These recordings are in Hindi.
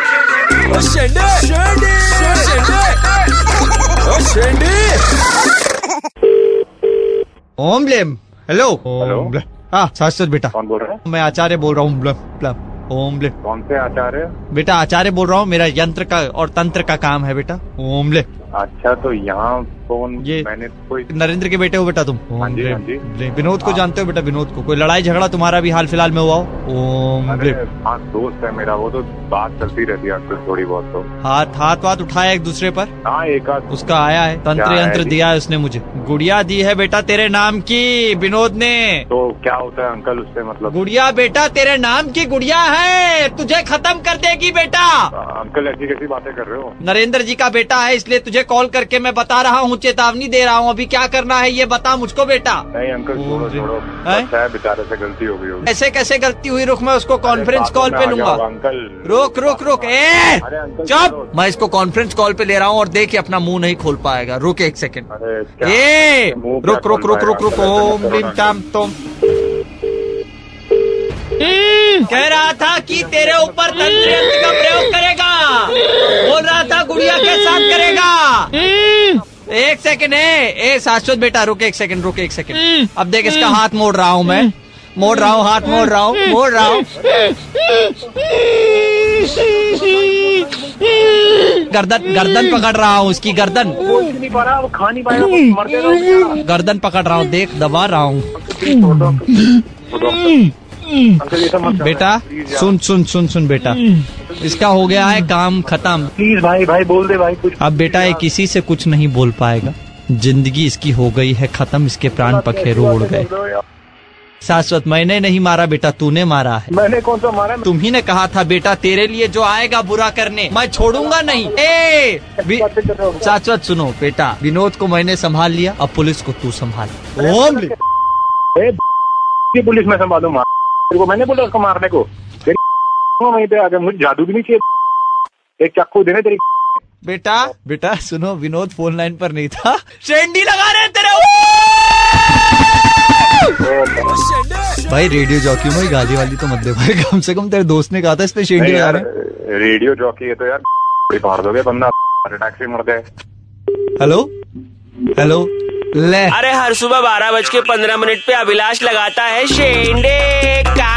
शेंडे शेंडे शेंडे ओम ब्लेम हेलो हेलो हाँ शाश्वत बेटा कौन बोल रहा है? मैं आचार्य बोल रहा हूँ ब्लम ओमले कौन से आचार्य? बेटा आचार्य बोल रहा हूँ मेरा यंत्र का और तंत्र का काम है बेटा। ओम ओमले अच्छा तो यहाँ फ़ोन ये- मैंने कोई नरेंद्र के बेटे हो बेटा तुम? हाँ हाँ। विनोद को हाँ। जानते हो बेटा? विनोद को। कोई लड़ाई झगड़ा तुम्हारा भी हाल फ़िलहाल में हुआ हो? ओम हाँ दोस्त है मेरा वो तो बात चलती रहती है थोड़ी बहुत तो। हाथ हाथ वाथ उठाया एक दूसरे पर? हाँ एक आध उसका आया है तंत्र यंत्र दिया है उसने मुझे। गुड़िया दी है बेटा तेरे नाम की विनोद ने। तो क्या होता है अंकल उससे मतलब? गुड़िया बेटा तेरे नाम की गुड़िया है तुझे खत्म कर देगी बेटा। अंकल ऐसी कैसी बातें कर रहे हो? नरेंद्र जी का बेटा है इसलिए तुझे कॉल करके मैं बता रहा हूँ चेतावनी दे रहा हूँ। अभी क्या करना है ये बता मुझको बेटा। नहीं अंकल छोड़ो छोड़ो। बेचारे से गलती हो गई होगी। ऐसे कैसे गलती हुई? रुक मैं उसको कॉन्फ्रेंस कॉल पे लूँगा। अंकल। रुक रुक रुक। ए! चुप! मैं इसको कॉन्फ्रेंस कॉल पे ले रहा हूँ और देख अपना मुँह नहीं खोल पाएगा। रुक एक सेकेंड ए रुक रुक रुक रुक रुक। ओम लीम टाम तुम। कह रहा था कि तेरे ऊपर तंत्र का प्रयोग करेगा। बोल रहा था गुड़िया के एक सेकंड है ए शाश्वत बेटा रुक एक सेकंड रुक एक सेकंड। अब देख इसका हाथ मोड़ रहा हूँ मैं। मोड़ रहा हूँ हाथ मोड़ रहा हूँ मोड़ रहा हूँ। गर्दन गर्दन पकड़ रहा हूँ उसकी गर्दन। गर्दन पकड़ रहा हूँ देख दबा रहा हूँ। बेटा सुन सुन सुन सुन बेटा। इसका हो गया है काम खत्म। प्लीज़ भाई भाई बोल दे भाई कुछ अब बेटा ये किसी से कुछ नहीं बोल पाएगा। ज़िंदगी इसकी हो गई है खत्म इसके प्राण पखेरु उड़ गए। शाश्वत मैंने नहीं मारा बेटा तूने मारा है। मैंने कौन सा मारा तुम ही ने कहा था बेटा तेरे लिए जो आएगा बुरा करने मैं छोड़ूँगा नहीं। ए? शाश्वत सुनो बेटा विनोद को मैंने संभाल लिया अब पुलिस को तू संभाल। ओम पुलिस में संभालू? मैंने बोला उसको मारने को। वहीं पे आ गया मुझे जादू भी नहीं चाहिए एक चाकू देने तेरी बेटा बेटा सुनो विनोद फ़ोन लाइन पर नहीं था। शेंडी लगा रहे तेरे भाई रेडियो जॉकी में गाली वाली तो मत दे भाई। कम से कम तेरे दोस्त ने कहा था इसने शेंडी लगा रहे रेडियो जॉकी है तो यार फाड़ दोगे बंदा? अटैक से मर जाए हेलो हेलो ले। अरे हर सुबह बारह बज के पंद्रह मिनट पे अभिलाष लगाता है शेंडे कान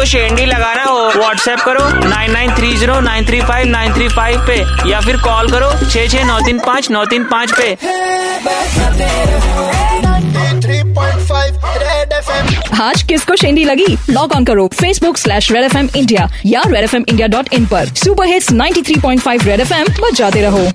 को शेंडी लगाना हो व्हाट्सएप करो nine nine three zero nine three five nine three five पे, या फिर कॉल करो छः छः नौ तीन पाँच, नौ तीन पाँच पे। 93.5 रेड एफएम आज किसको शेंडी लगी? लॉग ऑन करो Facebook slash Red F M India या Red F M India dot in पर। Super hits 93.5 Red F M बजाते रहो।